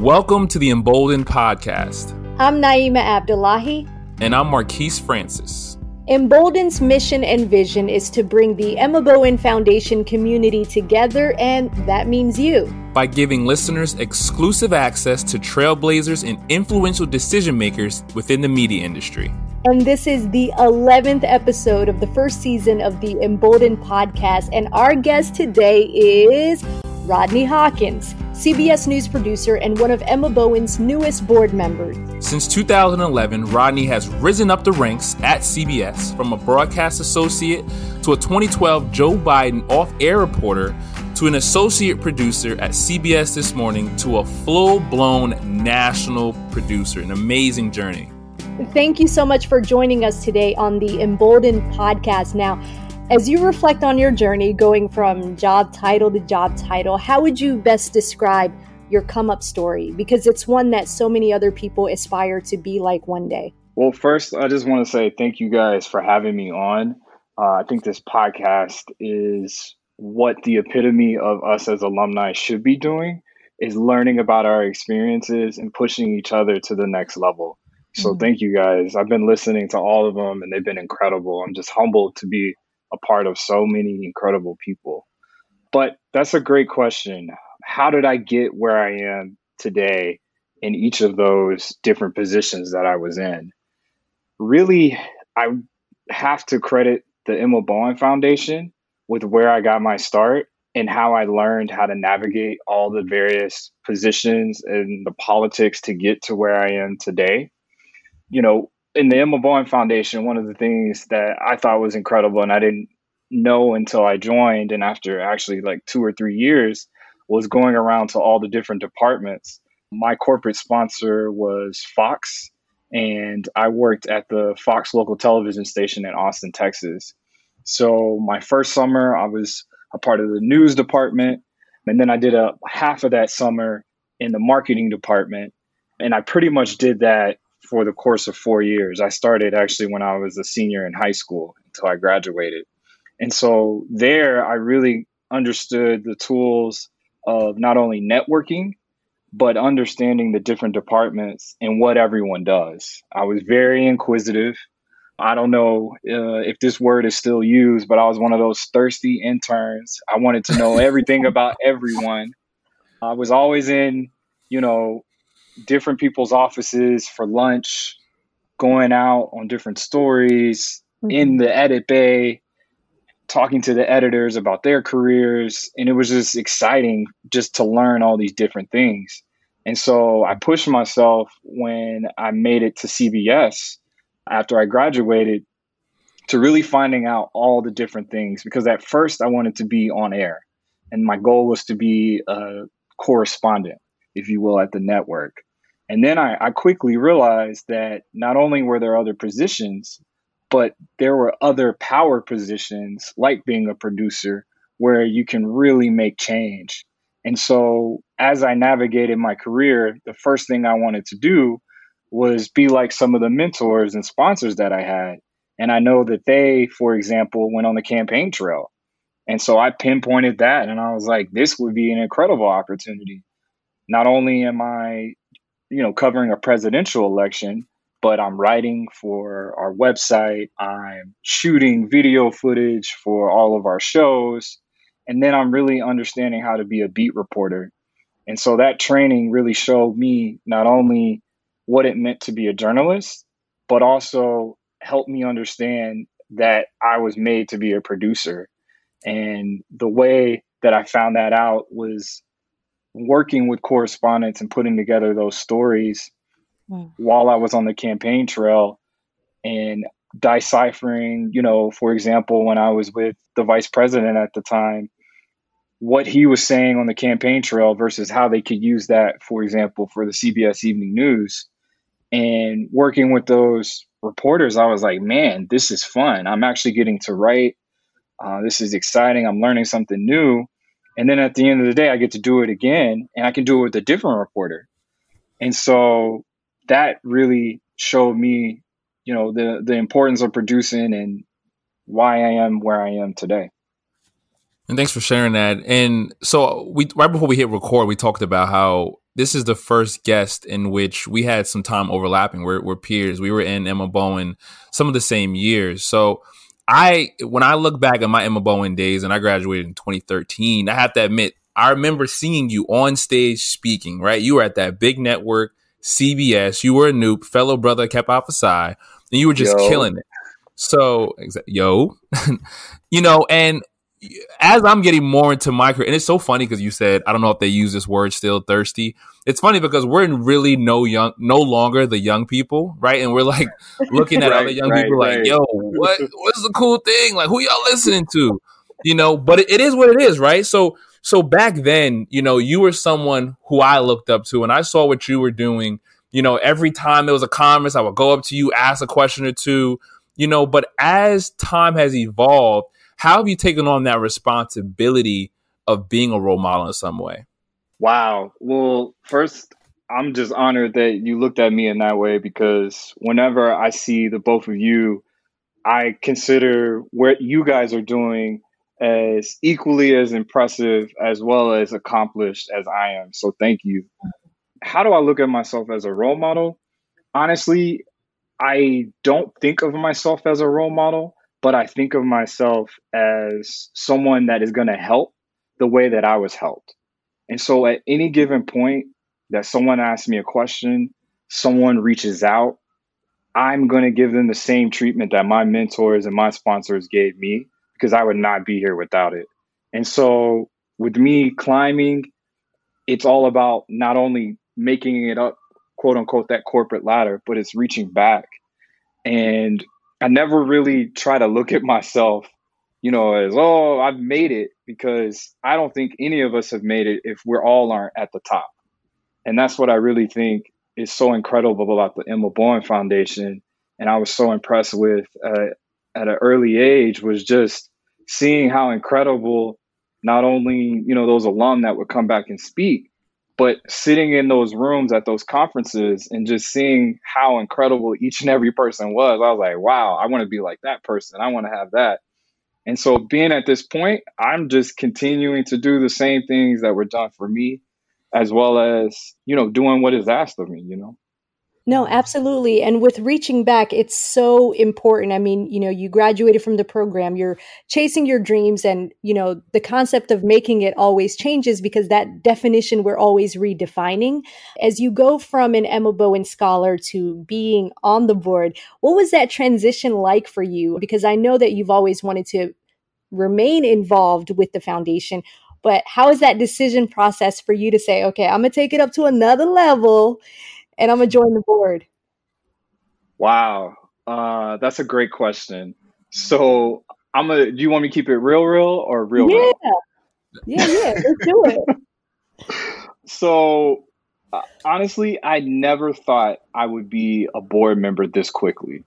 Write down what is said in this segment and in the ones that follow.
Welcome to the Emboldened Podcast. I'm Naima Abdullahi. And I'm Marquise Francis. Emboldened's mission and vision is to bring the Emma Bowen Foundation community together, and that means you. By giving listeners exclusive access to trailblazers and influential decision makers within the media industry. And this is the 11th episode of the first season of the Emboldened podcast. And our guest today is Rodney Hawkins, CBS News producer and one of Emma Bowen's newest board members. Since 2011, Rodney has risen up the ranks at CBS from a broadcast associate to a 2012 Joe Biden off air reporter to an associate producer at CBS This Morning to a full blown national producer. An amazing journey. Thank you so much for joining us today on the Emboldened podcast. Now, as you reflect on your journey going from job title to job title, how would you best describe your come up story? Because it's one that so many other people aspire to be like one day. Well, first, I just want to say thank you guys for having me on. Uh, I think this podcast is what the epitome of us as alumni should be doing is learning about our experiences and pushing each other to the next level. So mm-hmm. thank you guys. I've been listening to all of them and they've been incredible. I'm just humbled to be a part of so many incredible people. But that's a great question. How did I get where I am today in each of those different positions that I was in? Really, I have to credit the Emma Bowen Foundation with where I got my start and how I learned how to navigate all the various positions and the politics to get to where I am today. You know, in the Emma Bowen Foundation, one of the things that I thought was incredible, and I didn't know until I joined, and after actually like two or three years, was going around to all the different departments. My corporate sponsor was Fox, and I worked at the Fox local television station in Austin, Texas. So my first summer, I was a part of the news department, and then I did a half of that summer in the marketing department, and I pretty much did that for the course of four years. I started actually when I was a senior in high school until I graduated. And so there, I really understood the tools of not only networking, but understanding the different departments and what everyone does. I was very inquisitive. I don't know uh, if this word is still used, but I was one of those thirsty interns. I wanted to know everything about everyone. I was always in, you know, different people's offices for lunch, going out on different stories mm-hmm. in the edit bay, talking to the editors about their careers. And it was just exciting just to learn all these different things. And so I pushed myself when I made it to CBS after I graduated to really finding out all the different things because at first I wanted to be on air and my goal was to be a correspondent, if you will, at the network. And then I, I quickly realized that not only were there other positions, but there were other power positions, like being a producer, where you can really make change. And so, as I navigated my career, the first thing I wanted to do was be like some of the mentors and sponsors that I had. And I know that they, for example, went on the campaign trail. And so I pinpointed that and I was like, this would be an incredible opportunity. Not only am I you know, covering a presidential election, but I'm writing for our website. I'm shooting video footage for all of our shows. And then I'm really understanding how to be a beat reporter. And so that training really showed me not only what it meant to be a journalist, but also helped me understand that I was made to be a producer. And the way that I found that out was working with correspondents and putting together those stories mm. while I was on the campaign trail and deciphering, you know, for example, when I was with the vice president at the time, what he was saying on the campaign trail versus how they could use that, for example, for the CBS Evening News. And working with those reporters, I was like, man, this is fun. I'm actually getting to write. Uh, this is exciting. I'm learning something new. And then at the end of the day, I get to do it again and I can do it with a different reporter. And so that really showed me, you know, the, the importance of producing and why I am where I am today. And thanks for sharing that. And so we right before we hit record, we talked about how this is the first guest in which we had some time overlapping. We're, we're peers. We were in Emma Bowen some of the same years. So I, when I look back at my Emma Bowen days, and I graduated in 2013, I have to admit, I remember seeing you on stage speaking. Right, you were at that big network, CBS. You were a noob, fellow brother, kept off a side, and you were just yo. killing it. So, yo, you know, and as I'm getting more into my career, and it's so funny because you said I don't know if they use this word still thirsty. It's funny because we're in really no young, no longer the young people, right? And we're like looking at right, other young right, people right. like, yo, what what's the cool thing? Like, who y'all listening to? You know, but it, it is what it is, right? So so back then, you know, you were someone who I looked up to, and I saw what you were doing. You know, every time there was a conference, I would go up to you, ask a question or two. You know, but as time has evolved how have you taken on that responsibility of being a role model in some way? Wow. Well, first, I'm just honored that you looked at me in that way because whenever I see the both of you, I consider what you guys are doing as equally as impressive as well as accomplished as I am. So thank you. How do I look at myself as a role model? Honestly, I don't think of myself as a role model but I think of myself as someone that is going to help the way that I was helped. And so at any given point that someone asks me a question, someone reaches out, I'm going to give them the same treatment that my mentors and my sponsors gave me because I would not be here without it. And so with me climbing, it's all about not only making it up, quote unquote, that corporate ladder, but it's reaching back. And I never really try to look at myself, you know, as oh, I've made it because I don't think any of us have made it if we're all aren't at the top. And that's what I really think is so incredible about the Emma Bowen Foundation. And I was so impressed with uh, at an early age was just seeing how incredible not only you know those alum that would come back and speak, but sitting in those rooms at those conferences and just seeing how incredible each and every person was, I was like, wow, I want to be like that person. I want to have that. And so being at this point, I'm just continuing to do the same things that were done for me, as well as, you know, doing what is asked of me, you know. No, absolutely. And with reaching back, it's so important. I mean, you know, you graduated from the program, you're chasing your dreams, and, you know, the concept of making it always changes because that definition we're always redefining. As you go from an Emma Bowen scholar to being on the board, what was that transition like for you? Because I know that you've always wanted to remain involved with the foundation. But how is that decision process for you to say, okay, I'm going to take it up to another level and I'm gonna join the board? Wow, uh, that's a great question. So I'm gonna. Do you want me to keep it real, real, or real? Yeah, real? yeah, yeah. Let's do it. so uh, honestly, I never thought I would be a board member this quickly.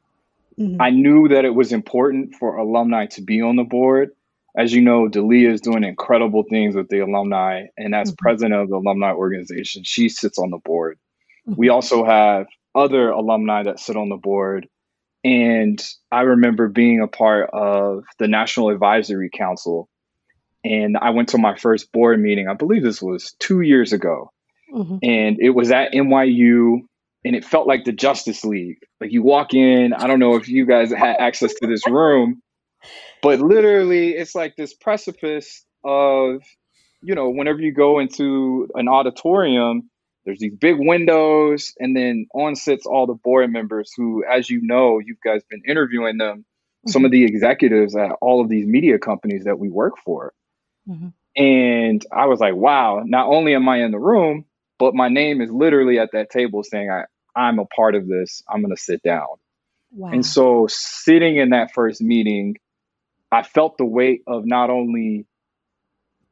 Mm-hmm. I knew that it was important for alumni to be on the board. As you know, Dalia is doing incredible things with the alumni, and as mm-hmm. president of the alumni organization, she sits on the board. We also have other alumni that sit on the board. And I remember being a part of the National Advisory Council. And I went to my first board meeting, I believe this was two years ago. Mm-hmm. And it was at NYU, and it felt like the Justice League. Like you walk in, I don't know if you guys had access to this room, but literally it's like this precipice of, you know, whenever you go into an auditorium, there's these big windows and then on sits all the board members who as you know you guys been interviewing them mm-hmm. some of the executives at all of these media companies that we work for mm-hmm. and i was like wow not only am i in the room but my name is literally at that table saying I, i'm a part of this i'm going to sit down wow. and so sitting in that first meeting i felt the weight of not only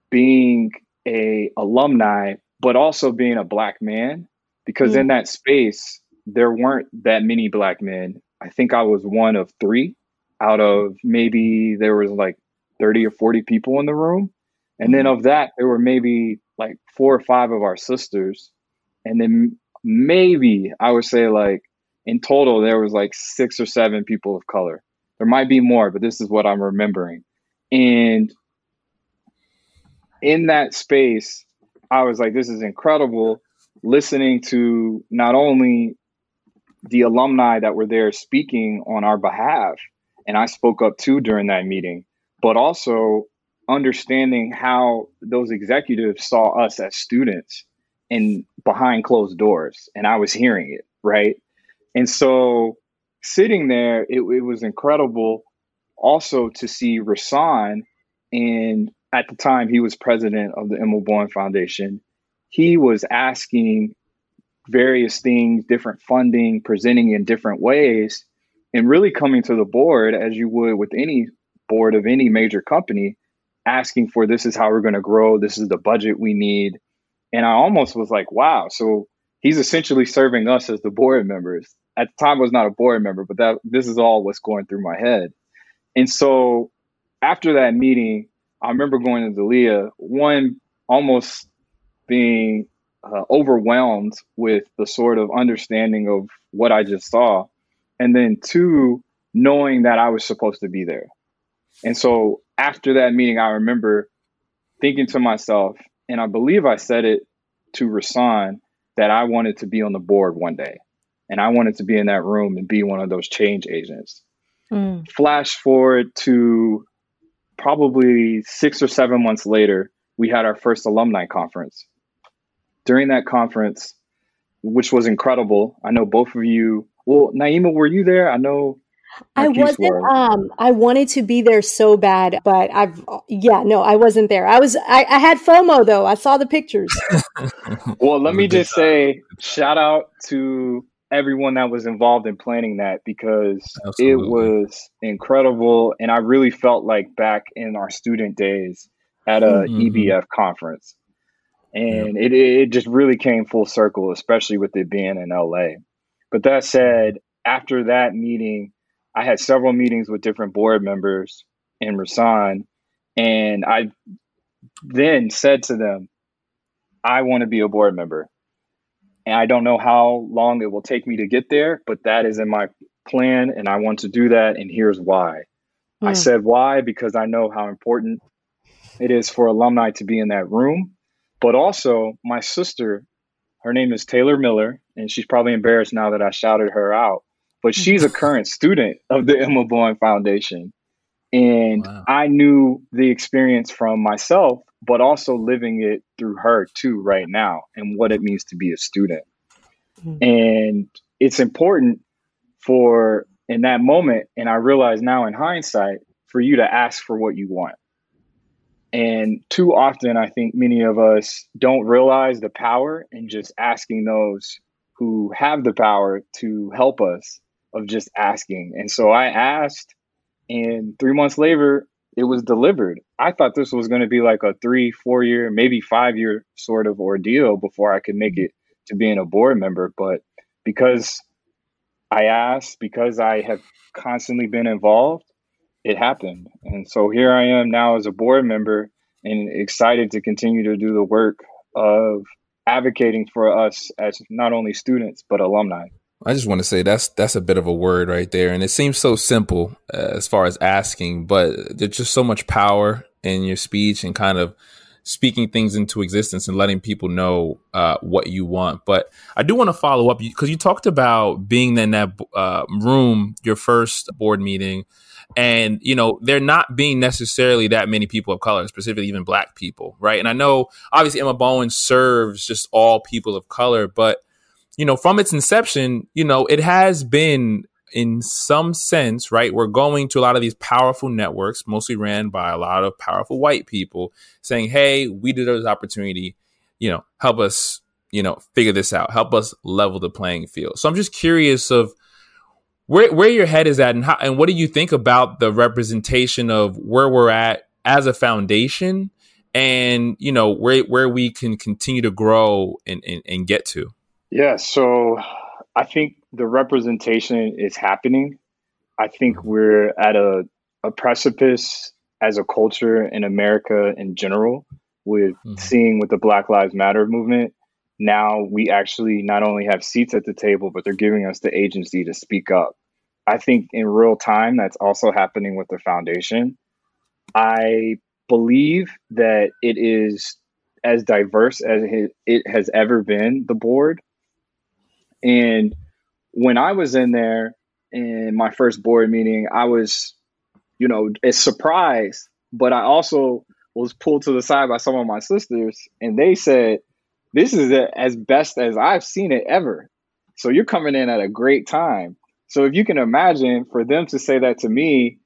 being a alumni but also being a black man because mm. in that space there weren't that many black men. I think i was one of three out of maybe there was like 30 or 40 people in the room. And then mm-hmm. of that there were maybe like four or five of our sisters. And then maybe i would say like in total there was like six or seven people of color. There might be more but this is what i'm remembering. And in that space I was like, this is incredible. listening to not only the alumni that were there speaking on our behalf, and I spoke up too during that meeting, but also understanding how those executives saw us as students and behind closed doors. And I was hearing it, right? And so sitting there, it, it was incredible also to see Rasan. And at the time, he was president of the Emma Bowen Foundation. He was asking various things, different funding, presenting in different ways, and really coming to the board as you would with any board of any major company, asking for this is how we're going to grow, this is the budget we need. And I almost was like, wow, so he's essentially serving us as the board members. At the time I was not a board member, but that this is all what's going through my head. And so after that meeting, I remember going to Dalia, one almost being uh, overwhelmed with the sort of understanding of what I just saw. And then two, knowing that I was supposed to be there. And so after that meeting, I remember thinking to myself, and I believe I said it to Rasan, that I wanted to be on the board one day. And I wanted to be in that room and be one of those change agents. Mm. Flash forward to probably six or seven months later, we had our first alumni conference during that conference, which was incredible. I know both of you. Well, Naima, were you there? I know. I wasn't. Um, I wanted to be there so bad, but I've. Yeah, no, I wasn't there. I was. I, I had FOMO though. I saw the pictures. well, let me just say, shout out to everyone that was involved in planning that because Absolutely. it was incredible, and I really felt like back in our student days at a mm-hmm. EBF conference and it, it just really came full circle, especially with it being in LA. But that said, after that meeting, I had several meetings with different board members in Rasan, and I then said to them, I want to be a board member. And I don't know how long it will take me to get there, but that is in my plan, and I want to do that, and here's why. Mm. I hmm. said why because I know how important it is for alumni to be in that room but also, my sister, her name is Taylor Miller, and she's probably embarrassed now that I shouted her out. But she's a current student of the Emma Bowen Foundation. And wow. I knew the experience from myself, but also living it through her too, right now, and what it means to be a student. Mm-hmm. And it's important for in that moment, and I realize now in hindsight, for you to ask for what you want. And too often, I think many of us don't realize the power in just asking those who have the power to help us of just asking. And so I asked, and three months later, it was delivered. I thought this was going to be like a three, four year, maybe five year sort of ordeal before I could make it to being a board member. But because I asked, because I have constantly been involved, it happened. And so here I am now as a board member and excited to continue to do the work of advocating for us as not only students but alumni. I just want to say that's that's a bit of a word right there, and it seems so simple uh, as far as asking, but there's just so much power in your speech and kind of speaking things into existence and letting people know uh, what you want. But I do want to follow up because you talked about being in that uh, room, your first board meeting, and you know there not being necessarily that many people of color specifically even black people right and i know obviously emma bowen serves just all people of color but you know from its inception you know it has been in some sense right we're going to a lot of these powerful networks mostly ran by a lot of powerful white people saying hey we did this opportunity. You know help us you know figure this out. Help us level the playing field. So i'm just curious of where where your head is at and how and what do you think about the representation of where we're at as a foundation and you know where where we can continue to grow and, and, and get to yeah so i think the representation is happening i think we're at a, a precipice as a culture in america in general with mm-hmm. seeing with the black lives matter movement now we actually not only have seats at the table, but they're giving us the agency to speak up. I think in real time, that's also happening with the foundation. I believe that it is as diverse as it has ever been, the board. And when I was in there in my first board meeting, I was, you know, a surprised, but I also was pulled to the side by some of my sisters, and they said, "This is as best as I've seen it ever." So you're coming in at a great time. So if you can imagine for them to say that to me,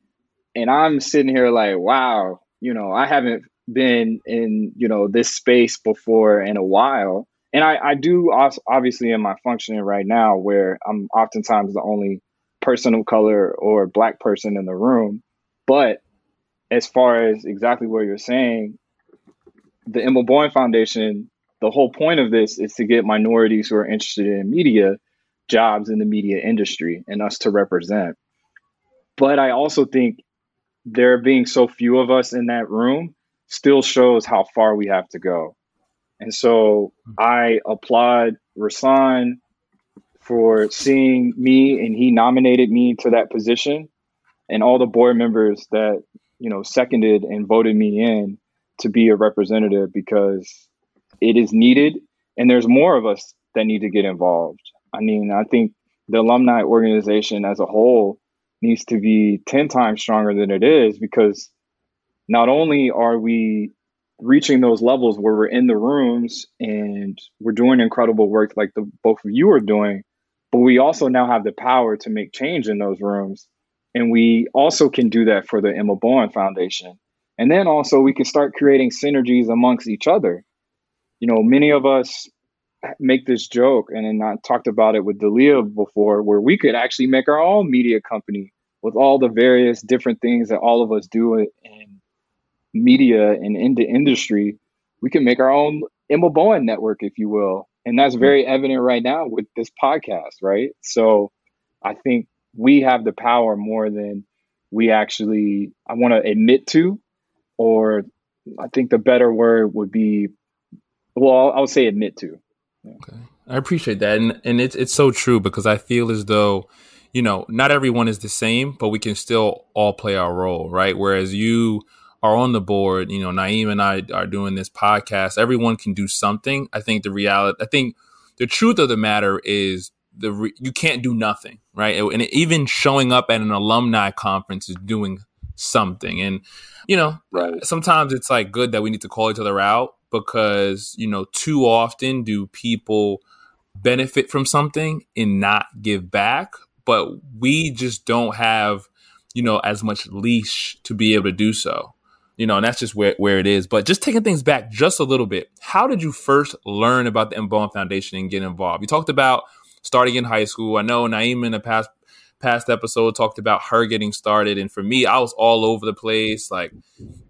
and I'm sitting here like, "Wow, you know, I haven't been in you know this space before in a while." And I, I do obviously in my functioning right now where I'm oftentimes the only person of color or black person in the room. But as far as exactly what you're saying, the Emma Bowen Foundation, the whole point of this is to get minorities who are interested in media jobs in the media industry and us to represent. But I also think there being so few of us in that room still shows how far we have to go. And so hmm. I applaud Rasan for seeing me and he nominated me to that position. And all the board members that you know seconded and voted me in to be a representative because it is needed. And there's more of us that need to get involved. I mean i think the alumni organization as a whole needs to be 10 times stronger than it is because not only are we reaching those levels where we're in the rooms and we're doing incredible work like the both of you are doing but we also now have the power to make change in those rooms. And we also can do that for the Emma Bowen Foundation. And then also we can start creating synergies amongst each other. You know, many of us make this joke, and then I talked about it with Dalia before, where we could actually make our own media company with all the various different things that all of us do in media and into industry. We can make our own Emma Bowen network, if you will, and that's very evident right now with this podcast, right? So I think we have the power more than we actually I want to admit to, or I think the better word would be, well, I would say admit to. Okay, I appreciate that, and and it's it's so true because I feel as though, you know, not everyone is the same, but we can still all play our role, right? Whereas you are on the board, you know, Naeem and I are doing this podcast. Everyone can do something. I think the reality, I think the truth of the matter is the re- you can't do nothing, right? And even showing up at an alumni conference is doing something. And you know, right. sometimes it's like good that we need to call each other out because you know too often do people benefit from something and not give back, but we just don't have you know as much leash to be able to do so you know, and that's just where, where it is. But just taking things back just a little bit, how did you first learn about the Emma Foundation and get involved? You talked about starting in high school. I know Naeem in the past past episode talked about her getting started, and for me, I was all over the place. Like,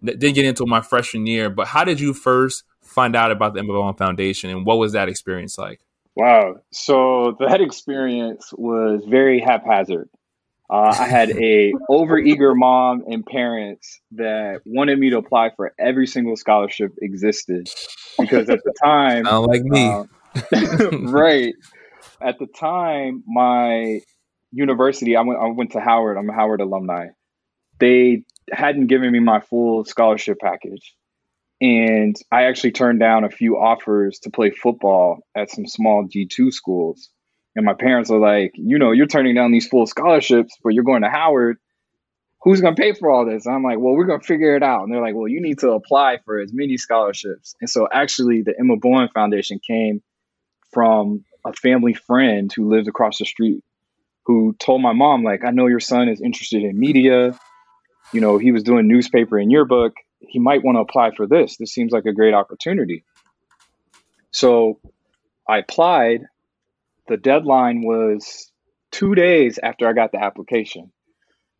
didn't get into my freshman year. But how did you first find out about the Emma Foundation, and what was that experience like? Wow. So that experience was very haphazard. Uh, I had a overeager mom and parents that wanted me to apply for every single scholarship existed because at the time, Sound like me, uh, right? At the time, my university, I went, I went to Howard. I'm a Howard alumni. They hadn't given me my full scholarship package, and I actually turned down a few offers to play football at some small G two schools. And my parents are like, you know, you're turning down these full scholarships, but you're going to Howard. Who's going to pay for all this? And I'm like, well, we're going to figure it out. And they're like, well, you need to apply for as many scholarships. And so actually, the Emma Bowen Foundation came from a family friend who lived across the street who told my mom, like, I know your son is interested in media. You know, he was doing newspaper and yearbook. He might want to apply for this. This seems like a great opportunity. So I applied the deadline was two days after I got the application.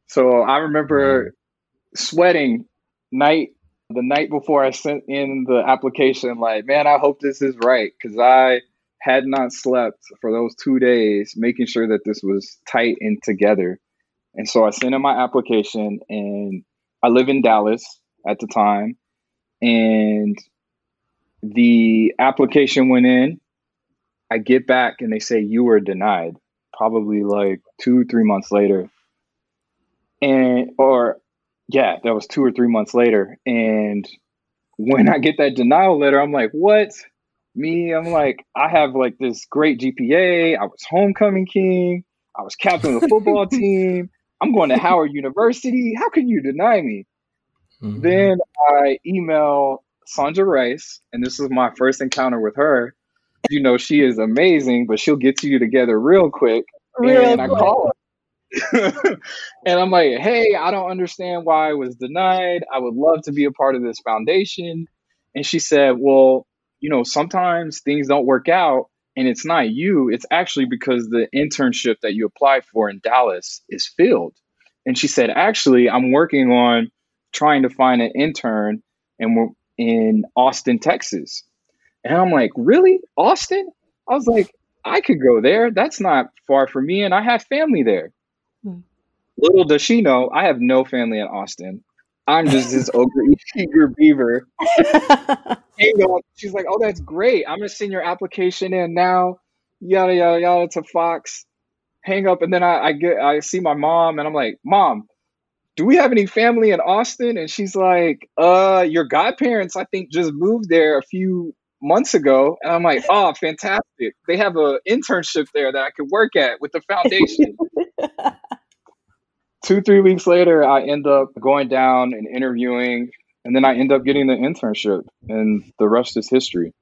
So I remember mm-hmm. sweating night the night before I sent in the application, like, man, I hope this is right. Cause I had not slept for those two days, making sure that this was tight and together. And so I sent in my application and I live in Dallas at the time. And the application went in I get back and they say you were denied, probably like two, three months later. And, or yeah, that was two or three months later. And when I get that denial letter, I'm like, what? Me, I'm like, I have like this great GPA. I was homecoming king. I was captain of the football team. I'm going to Howard University. How can you deny me? Mm-hmm. Then I email Sandra Rice, and this is my first encounter with her. You know, she is amazing, but she'll get you together real quick. Real and quick. I call her. and I'm like, hey, I don't understand why I was denied. I would love to be a part of this foundation. And she said, well, you know, sometimes things don't work out and it's not you, it's actually because the internship that you applied for in Dallas is filled. And she said, actually, I'm working on trying to find an intern and we're in Austin, Texas. And I'm like, really? Austin? I was like, I could go there. That's not far from me. And I have family there. Hmm. Little does she know, I have no family in Austin. I'm just this ogre eager beaver. She's like, oh, that's great. I'm gonna send your application in now. Yada yada yada to Fox. Hang up, and then I, I get I see my mom, and I'm like, Mom, do we have any family in Austin? And she's like, Uh, your godparents, I think, just moved there a few months ago. And I'm like, Oh, fantastic! They have an internship there that I could work at with the foundation two, three weeks later, I end up going down and interviewing, and then I end up getting the internship, and the rest is history.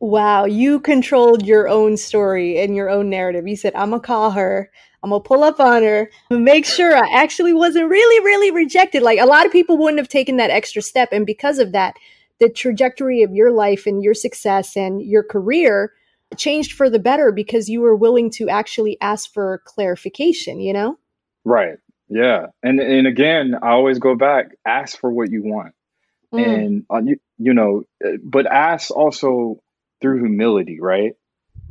Wow, you controlled your own story and your own narrative. You said, I'm gonna call her, I'm gonna pull up on her, make sure I actually wasn't really, really rejected. Like a lot of people wouldn't have taken that extra step. And because of that, the trajectory of your life and your success and your career changed for the better because you were willing to actually ask for clarification, you know? Right. Yeah, and and again, I always go back. Ask for what you want, mm. and uh, you you know, uh, but ask also through humility, right?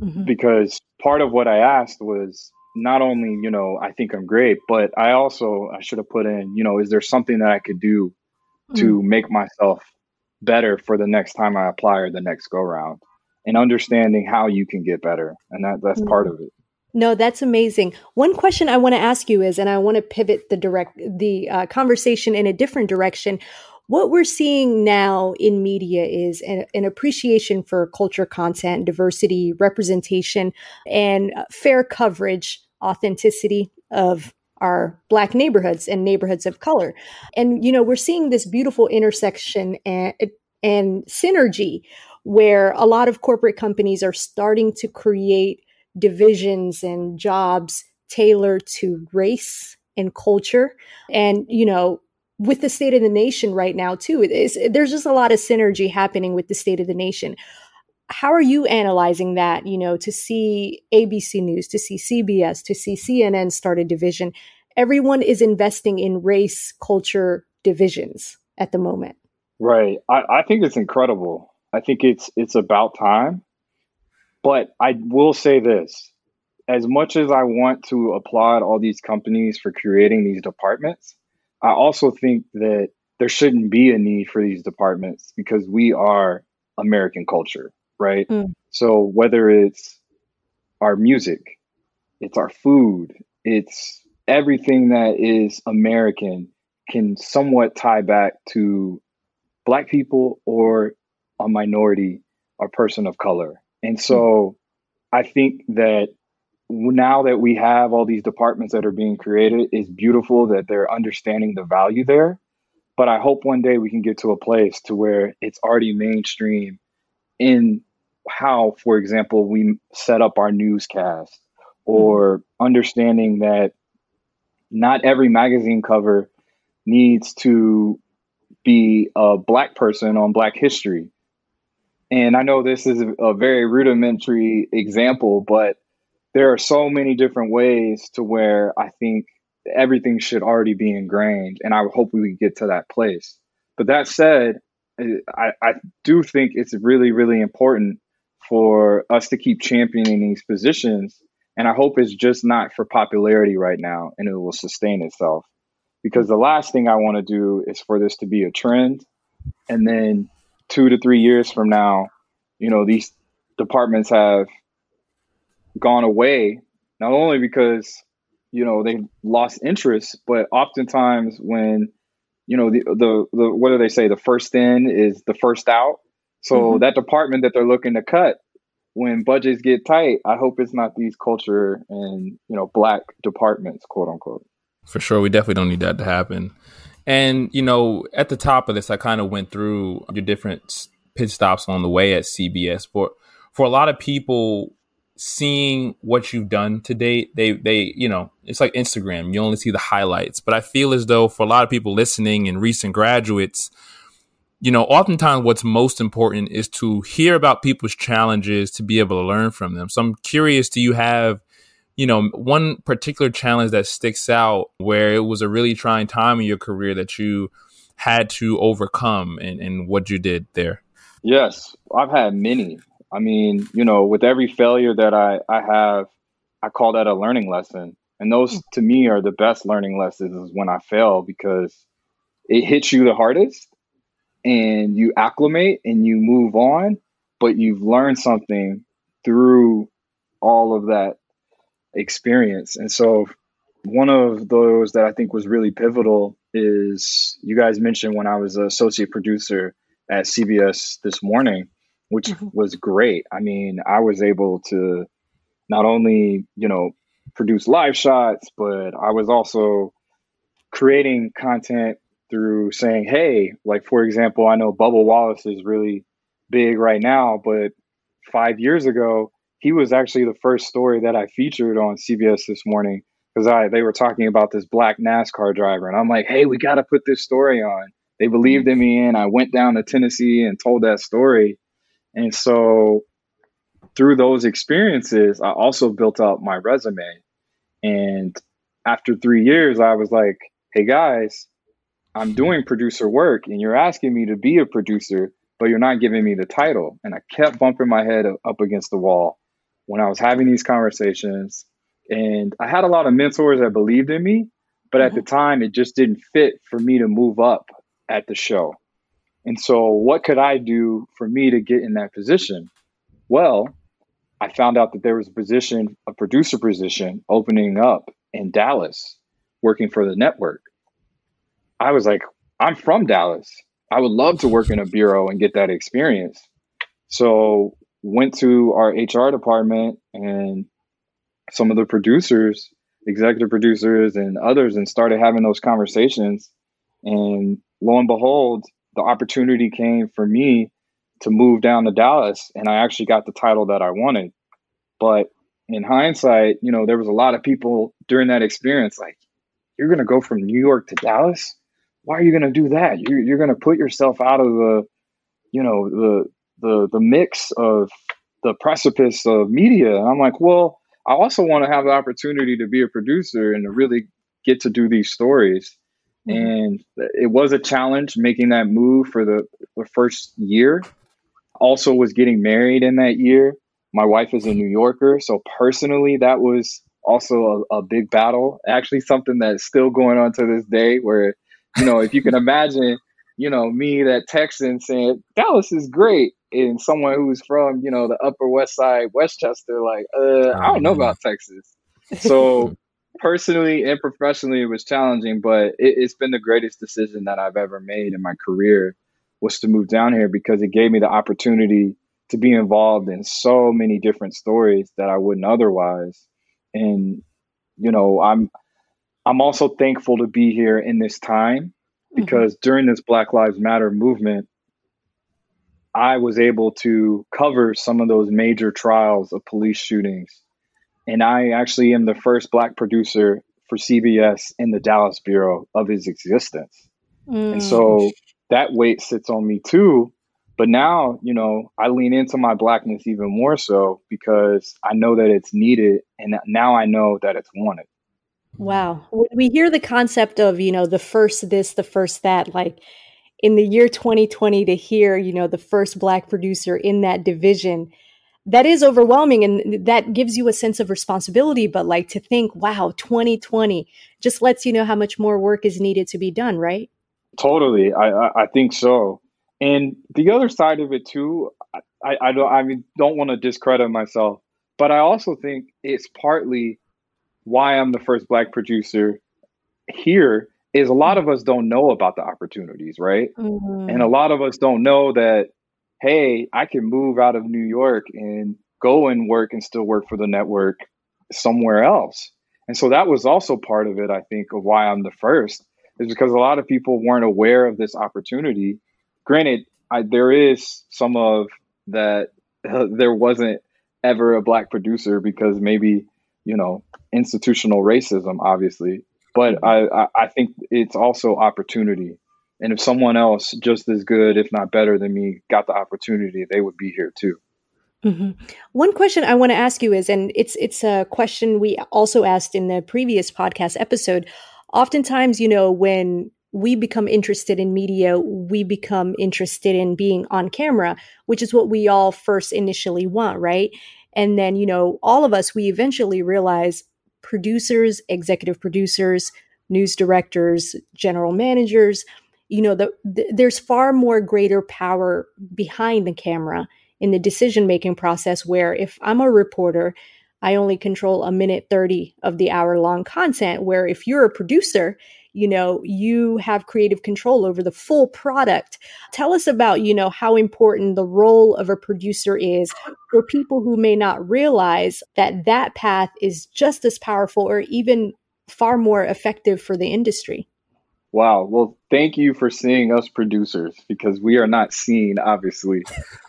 Mm-hmm. Because part of what I asked was not only you know I think I'm great, but I also I should have put in you know is there something that I could do mm. to make myself better for the next time I apply or the next go round, and understanding how you can get better, and that that's mm. part of it. No, that's amazing. One question I want to ask you is, and I want to pivot the direct the uh, conversation in a different direction. What we're seeing now in media is an, an appreciation for culture, content, diversity, representation, and uh, fair coverage, authenticity of black neighborhoods and neighborhoods of color. And you know, we're seeing this beautiful intersection and and synergy where a lot of corporate companies are starting to create divisions and jobs tailored to race and culture. And, you know, with the state of the nation right now, too, it is, there's just a lot of synergy happening with the state of the nation. How are you analyzing that, you know, to see ABC News, to see CBS, to see CNN start a division? Everyone is investing in race culture divisions at the moment. Right. I, I think it's incredible. I think it's it's about time. But I will say this as much as I want to applaud all these companies for creating these departments, I also think that there shouldn't be a need for these departments because we are American culture, right? Mm. So whether it's our music, it's our food, it's everything that is American can somewhat tie back to Black people or a minority or person of color. And so I think that now that we have all these departments that are being created, it's beautiful that they're understanding the value there. But I hope one day we can get to a place to where it's already mainstream in how, for example, we set up our newscast or understanding that not every magazine cover needs to be a black person on black history and I know this is a very rudimentary example, but there are so many different ways to where I think everything should already be ingrained. And I hope we can get to that place. But that said, I, I do think it's really, really important for us to keep championing these positions. And I hope it's just not for popularity right now and it will sustain itself. Because the last thing I want to do is for this to be a trend and then two to three years from now, you know, these departments have gone away, not only because, you know, they've lost interest, but oftentimes when you know, the, the, the, what do they say? The first in is the first out. So mm-hmm. that department that they're looking to cut when budgets get tight, I hope it's not these culture and, you know, black departments, quote unquote. For sure. We definitely don't need that to happen. And, you know, at the top of this, I kind of went through your different pit stops on the way at CBS. For, for a lot of people, seeing what you've done to date, they they you know it's like Instagram. You only see the highlights, but I feel as though for a lot of people listening and recent graduates, you know, oftentimes what's most important is to hear about people's challenges to be able to learn from them. So I'm curious, do you have you know one particular challenge that sticks out where it was a really trying time in your career that you had to overcome and, and what you did there? Yes, I've had many. I mean, you know, with every failure that I, I have, I call that a learning lesson. And those to me are the best learning lessons is when I fail because it hits you the hardest and you acclimate and you move on, but you've learned something through all of that experience. And so one of those that I think was really pivotal is you guys mentioned when I was an associate producer at CBS this morning which mm-hmm. was great. I mean, I was able to not only, you know, produce live shots, but I was also creating content through saying, hey, like for example, I know Bubba Wallace is really big right now, but five years ago, he was actually the first story that I featured on CBS this morning because I they were talking about this black NASCAR driver, and I'm like, hey, we got to put this story on. They believed in me, and I went down to Tennessee and told that story, and so through those experiences, I also built up my resume. And after three years, I was like, hey guys, I'm doing producer work and you're asking me to be a producer, but you're not giving me the title. And I kept bumping my head up against the wall when I was having these conversations. And I had a lot of mentors that believed in me, but at the mm-hmm. time, it just didn't fit for me to move up at the show. And so, what could I do for me to get in that position? Well, I found out that there was a position, a producer position opening up in Dallas, working for the network. I was like, I'm from Dallas. I would love to work in a bureau and get that experience. So, went to our HR department and some of the producers, executive producers, and others, and started having those conversations. And lo and behold, the opportunity came for me to move down to Dallas and I actually got the title that I wanted. But in hindsight, you know, there was a lot of people during that experience like, you're going to go from New York to Dallas? Why are you going to do that? You're, you're going to put yourself out of the, you know, the, the, the mix of the precipice of media. And I'm like, well, I also want to have the opportunity to be a producer and to really get to do these stories. Mm-hmm. And it was a challenge making that move for the, the first year. Also, was getting married in that year. My wife is a New Yorker. So, personally, that was also a, a big battle. Actually, something that's still going on to this day, where, you know, if you can imagine, you know, me, that Texan saying, Dallas is great. And someone who's from, you know, the Upper West Side, Westchester, like, uh, I don't know about Texas. So, personally and professionally it was challenging but it, has been the greatest decision that i've ever made in my career was to move down here because it gave me the opportunity to be involved in so many different stories that i wouldn't otherwise and you know i'm i'm also thankful to be here in this time mm-hmm. because mm-hmm. during this black lives matter movement i was able to cover some of those major trials of police shootings and I actually am the first black producer for CBS in the Dallas bureau of his existence. Mm. And so mm. that weight sits on me too. But now, you know, I lean into my blackness even more so because I know that it's needed and now I know that it's wanted. Wow. When We hear the concept of, you know, the first this, the first that, like in the year 2020 to hear, you know, the first black producer in that division that is overwhelming and that gives you a sense of responsibility but like to think wow 2020 just lets you know how much more work is needed to be done right? Totally. I i think so. And the other side of it too i i don't i mean don't want to discredit myself but i also think it's partly why i'm the first black producer here is a lot of us don't know about the opportunities, right? Mm-hmm. And a lot of us don't know that, hey, I can move out of New York and go and work and still work for the network somewhere else. And so that was also part of it, I think, of why I'm the first, is because a lot of people weren't aware of this opportunity. Granted, I, there is some of that, uh, there wasn't ever a black producer because maybe, you know, institutional racism, obviously. But mm-hmm. I, I think it's also opportunity. And if someone else just as good, if not better than me, got the opportunity, they would be here too. Mm-hmm. One question I want to ask you is, and it's it's a question we also asked in the previous podcast episode. Oftentimes, you know, when we become interested in media, we become interested in being on camera, which is what we all first initially want, right? And then, you know, all of us, we eventually realize producers, executive producers, news directors, general managers, you know, the, the, there's far more greater power behind the camera in the decision making process where if I'm a reporter, I only control a minute 30 of the hour long content. Where if you're a producer, you know, you have creative control over the full product. Tell us about, you know, how important the role of a producer is for people who may not realize that that path is just as powerful or even far more effective for the industry. Wow. Well, thank you for seeing us producers because we are not seen, obviously.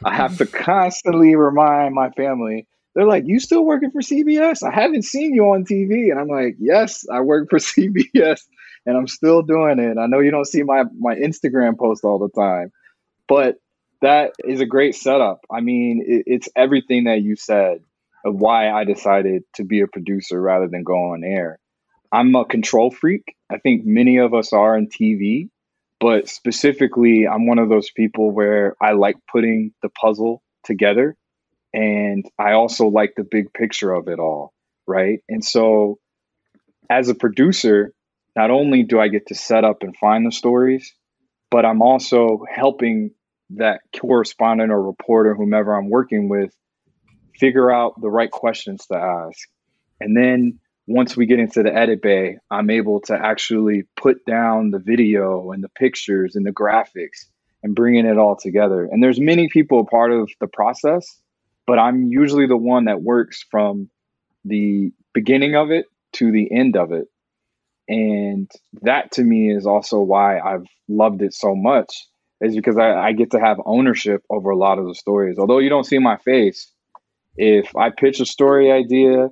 I have to constantly remind my family. They're like, You still working for CBS? I haven't seen you on TV. And I'm like, Yes, I work for CBS and I'm still doing it. I know you don't see my, my Instagram post all the time, but that is a great setup. I mean, it, it's everything that you said of why I decided to be a producer rather than go on air. I'm a control freak. I think many of us are in TV, but specifically, I'm one of those people where I like putting the puzzle together and I also like the big picture of it all. Right. And so, as a producer, not only do I get to set up and find the stories, but I'm also helping that correspondent or reporter, whomever I'm working with, figure out the right questions to ask. And then once we get into the edit bay, I'm able to actually put down the video and the pictures and the graphics and bringing it all together. And there's many people part of the process, but I'm usually the one that works from the beginning of it to the end of it. And that to me is also why I've loved it so much, is because I, I get to have ownership over a lot of the stories. Although you don't see my face, if I pitch a story idea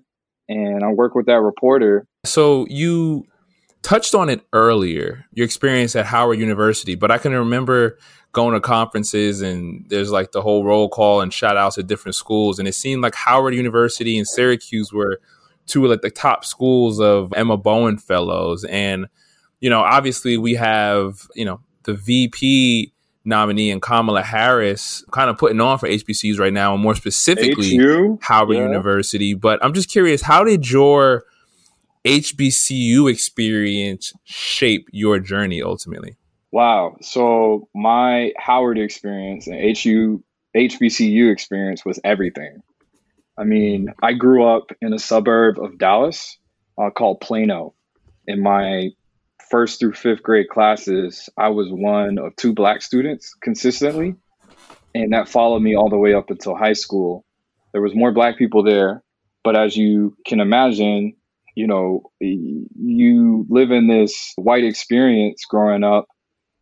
and I work with that reporter. So you touched on it earlier, your experience at Howard University, but I can remember going to conferences and there's like the whole roll call and shout outs at different schools. And it seemed like Howard University and Syracuse were two of like the top schools of Emma Bowen fellows. And, you know, obviously we have, you know, the VP nominee and Kamala Harris kind of putting on for HBCUs right now, and more specifically HU? Howard yeah. University. But I'm just curious, how did your HBCU experience shape your journey ultimately? Wow. So my Howard experience and HU HBCU experience was everything. I mean, I grew up in a suburb of Dallas uh, called Plano. In my first through fifth grade classes, I was one of two black students consistently. And that followed me all the way up until high school. There was more black people there, but as you can imagine, you know, you live in this white experience growing up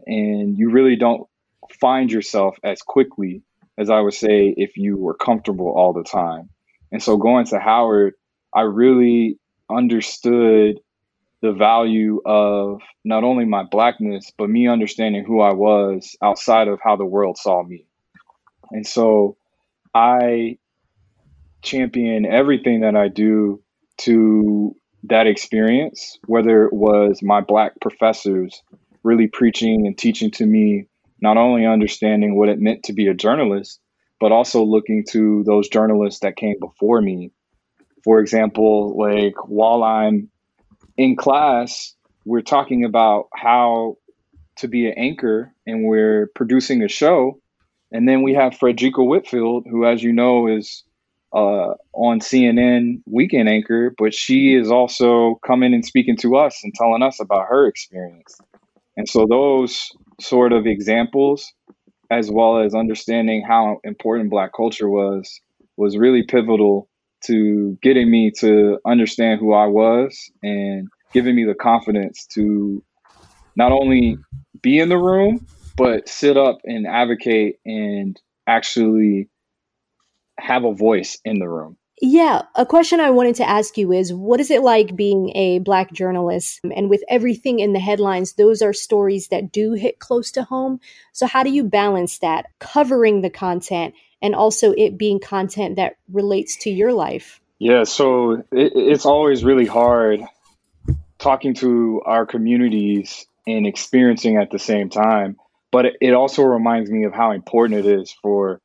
and you really don't find yourself as quickly as I would say if you were comfortable all the time. And so going to Howard, I really understood the value of not only my blackness, but me understanding who I was outside of how the world saw me. And so I champion everything that I do to that experience, whether it was my black professors really preaching and teaching to me, not only understanding what it meant to be a journalist, but also looking to those journalists that came before me. For example, like while I'm in class, we're talking about how to be an anchor and we're producing a show. And then we have Fredricka Whitfield, who, as you know, is uh, on CNN weekend anchor, but she is also coming and speaking to us and telling us about her experience. And so those sort of examples, as well as understanding how important Black culture was, was really pivotal to getting me to understand who I was and giving me the confidence to not only be in the room, but sit up and advocate and actually have a voice in the room. Yeah, a question I wanted to ask you is what is it like being a black journalist? And with everything in the headlines, those are stories that do hit close to home. So, how do you balance that, covering the content and also it being content that relates to your life? Yeah, so it, it's always really hard talking to our communities and experiencing at the same time. But it also reminds me of how important it is for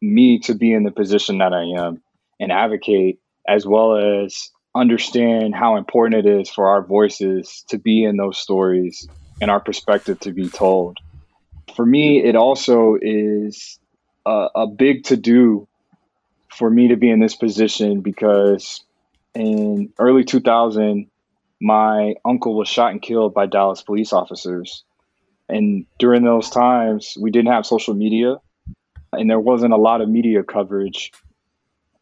me to be in the position that I am and advocate, as well as understand how important it is for our voices to be in those stories and our perspective to be told. For me, it also is a, a big to do for me to be in this position because in early 2000, my uncle was shot and killed by Dallas police officers. And during those times, we didn't have social media and there wasn't a lot of media coverage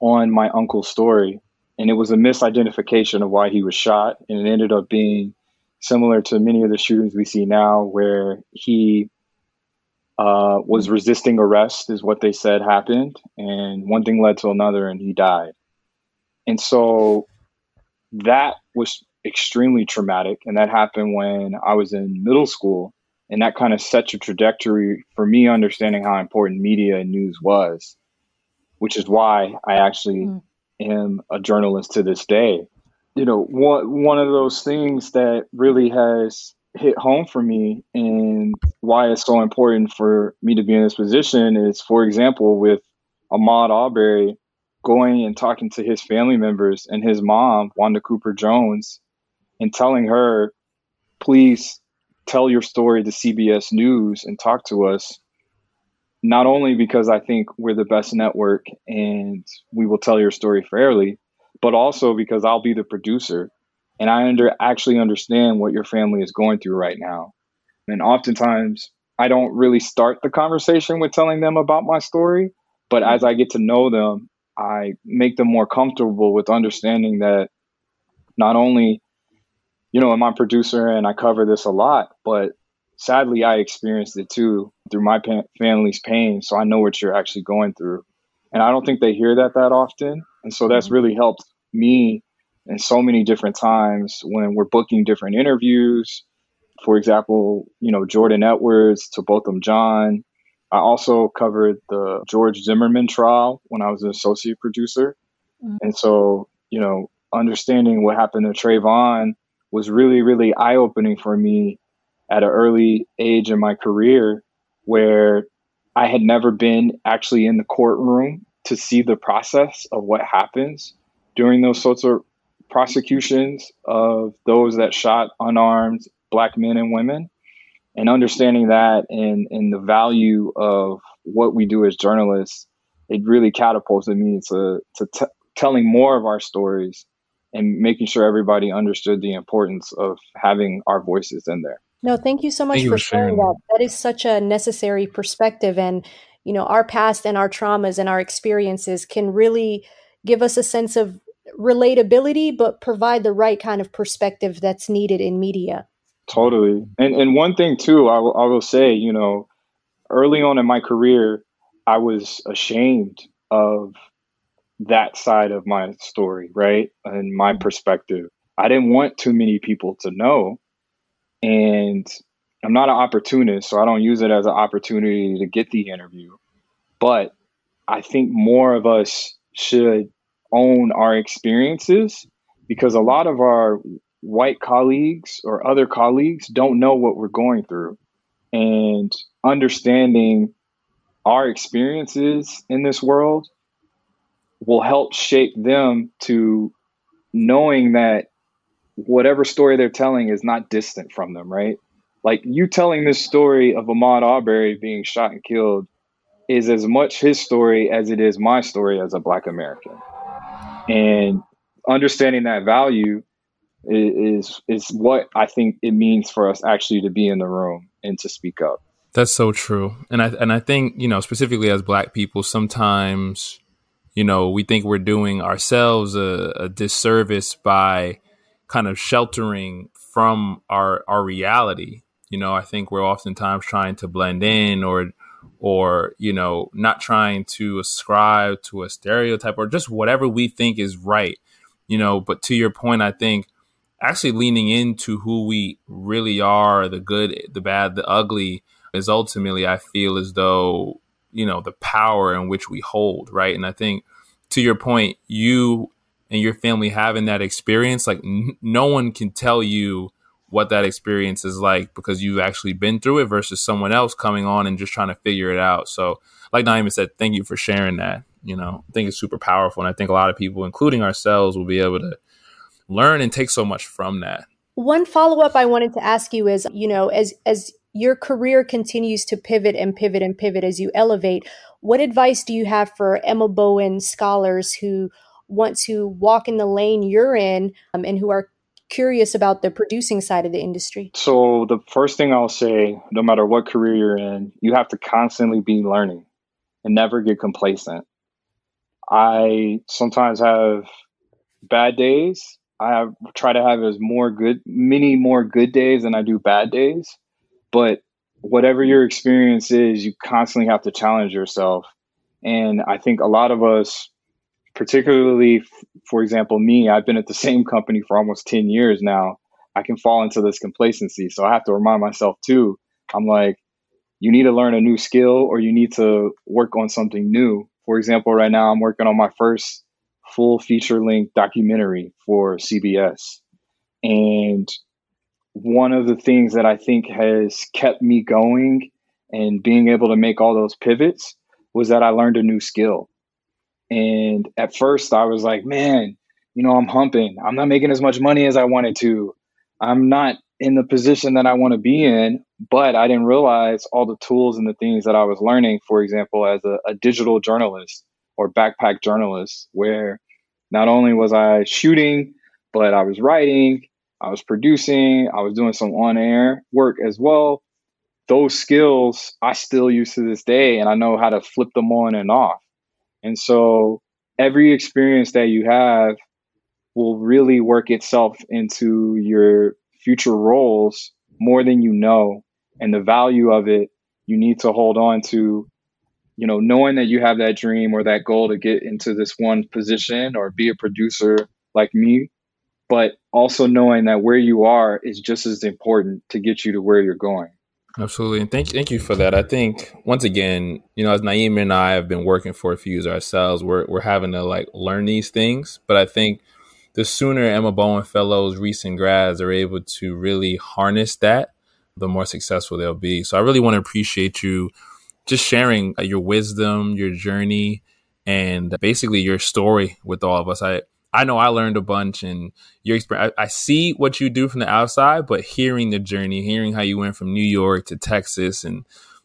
on my uncle's story. And it was a misidentification of why he was shot. And it ended up being similar to many of the shootings we see now, where he uh, was resisting arrest, is what they said happened. And one thing led to another, and he died. And so that was extremely traumatic. And that happened when I was in middle school. And that kind of set a trajectory for me understanding how important media and news was, which is why I actually mm. am a journalist to this day. You know, one, one of those things that really has hit home for me and why it's so important for me to be in this position is, for example, with Ahmaud Arbery going and talking to his family members and his mom, Wanda Cooper Jones, and telling her, please tell your story to CBS News and talk to us. Not only because I think we're the best network and we will tell your story fairly, but also because I'll be the producer and I under actually understand what your family is going through right now. And oftentimes I don't really start the conversation with telling them about my story, but as I get to know them, I make them more comfortable with understanding that not only you know, I'm a producer and I cover this a lot, but sadly, I experienced it too through my pa- family's pain. So I know what you're actually going through. And I don't think they hear that that often. And so that's mm-hmm. really helped me in so many different times when we're booking different interviews. For example, you know, Jordan Edwards to both Botham Jean. I also covered the George Zimmerman trial when I was an associate producer. Mm-hmm. And so, you know, understanding what happened to Trayvon was really, really eye opening for me at an early age in my career where I had never been actually in the courtroom to see the process of what happens during those sorts of prosecutions of those that shot unarmed black men and women and understanding that and, and the value of what we do as journalists it really catapulted me to, to t- telling more of our stories and making sure everybody understood the importance of having our voices in there. No, thank you so much for, for sharing that. That is such a necessary perspective. And, you know, our past and our traumas and our experiences can really give us a sense of relatability, but provide the right kind of perspective that's needed in media. Totally. And and one thing too, I will, I will say, you know, early on in my career, I was ashamed of that side of my story, right? And my mm-hmm. perspective. I didn't want too many people to know. And I'm not an opportunist, so I don't use it as an opportunity to get the interview. But I think more of us should own our experiences because a lot of our white colleagues or other colleagues don't know what we're going through. And understanding our experiences in this world will help shape them to knowing that whatever story they're telling is not distant from them, right? Like you telling this story of Ahmaud Arbery being shot and killed is as much his story as it is my story as a Black American. And understanding that value is is what I think it means for us actually to be in the room and to speak up. That's so true. And I and I think, you know, specifically as black people, sometimes, you know, we think we're doing ourselves a, a disservice by kind of sheltering from our our reality. You know, I think we're oftentimes trying to blend in or or, you know, not trying to ascribe to a stereotype or just whatever we think is right. You know, but to your point, I think actually leaning into who we really are, the good, the bad, the ugly, is ultimately I feel as though you know the power in which we hold, right? And I think to your point, you and your family having that experience, like n- no one can tell you what that experience is like because you've actually been through it versus someone else coming on and just trying to figure it out. So, like Naima said, thank you for sharing that. You know, I think it's super powerful, and I think a lot of people, including ourselves, will be able to learn and take so much from that. One follow up I wanted to ask you is, you know, as as your career continues to pivot and pivot and pivot as you elevate. What advice do you have for Emma Bowen scholars who want to walk in the lane you're in um, and who are curious about the producing side of the industry? So, the first thing I'll say, no matter what career you're in, you have to constantly be learning and never get complacent. I sometimes have bad days. I have, try to have as more good, many more good days than I do bad days. But whatever your experience is, you constantly have to challenge yourself. And I think a lot of us, particularly, for example, me, I've been at the same company for almost 10 years now. I can fall into this complacency. So I have to remind myself too. I'm like, you need to learn a new skill or you need to work on something new. For example, right now I'm working on my first full feature length documentary for CBS. And one of the things that I think has kept me going and being able to make all those pivots was that I learned a new skill. And at first I was like, man, you know, I'm humping. I'm not making as much money as I wanted to. I'm not in the position that I want to be in, but I didn't realize all the tools and the things that I was learning, for example, as a, a digital journalist or backpack journalist, where not only was I shooting, but I was writing, I was producing, I was doing some on air work as well. Those skills I still use to this day, and I know how to flip them on and off. And so every experience that you have will really work itself into your future roles more than you know. And the value of it, you need to hold on to, you know, knowing that you have that dream or that goal to get into this one position or be a producer like me but also knowing that where you are is just as important to get you to where you're going. Absolutely. And thank, thank you for that. I think once again, you know, as Naeem and I have been working for a few years ourselves, we're, we're having to like learn these things. But I think the sooner Emma Bowen Fellows recent grads are able to really harness that, the more successful they'll be. So I really want to appreciate you just sharing uh, your wisdom, your journey, and basically your story with all of us. I, I know I learned a bunch and your experience. I, I, see what you do from the outside, but hearing the journey, hearing how you went from New York to Texas and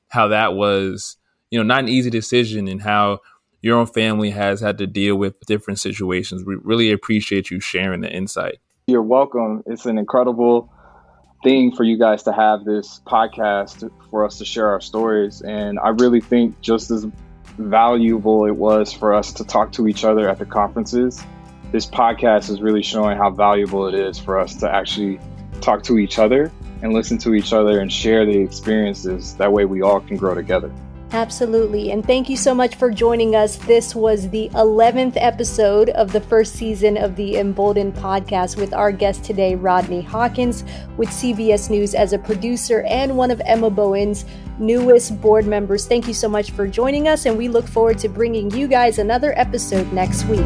how that was, you know, not an easy decision and how your own family has had to deal with different situations. We really appreciate you sharing the insight. You're welcome. It's an incredible thing for you guys to have this podcast for us to share our stories. And I really think just as valuable it was for us to talk to each other at the conferences this podcast is really showing how valuable it is for us to actually talk to each other and listen to each other and share the experiences. That way, we all can grow together. Absolutely. And thank you so much for joining us. This was the 11th episode of the first season of the Emboldened podcast with our guest today, Rodney Hawkins, with CBS News as a producer and one of Emma Bowen's newest board members. Thank you so much for joining us, and we look forward to bringing you guys another episode next week.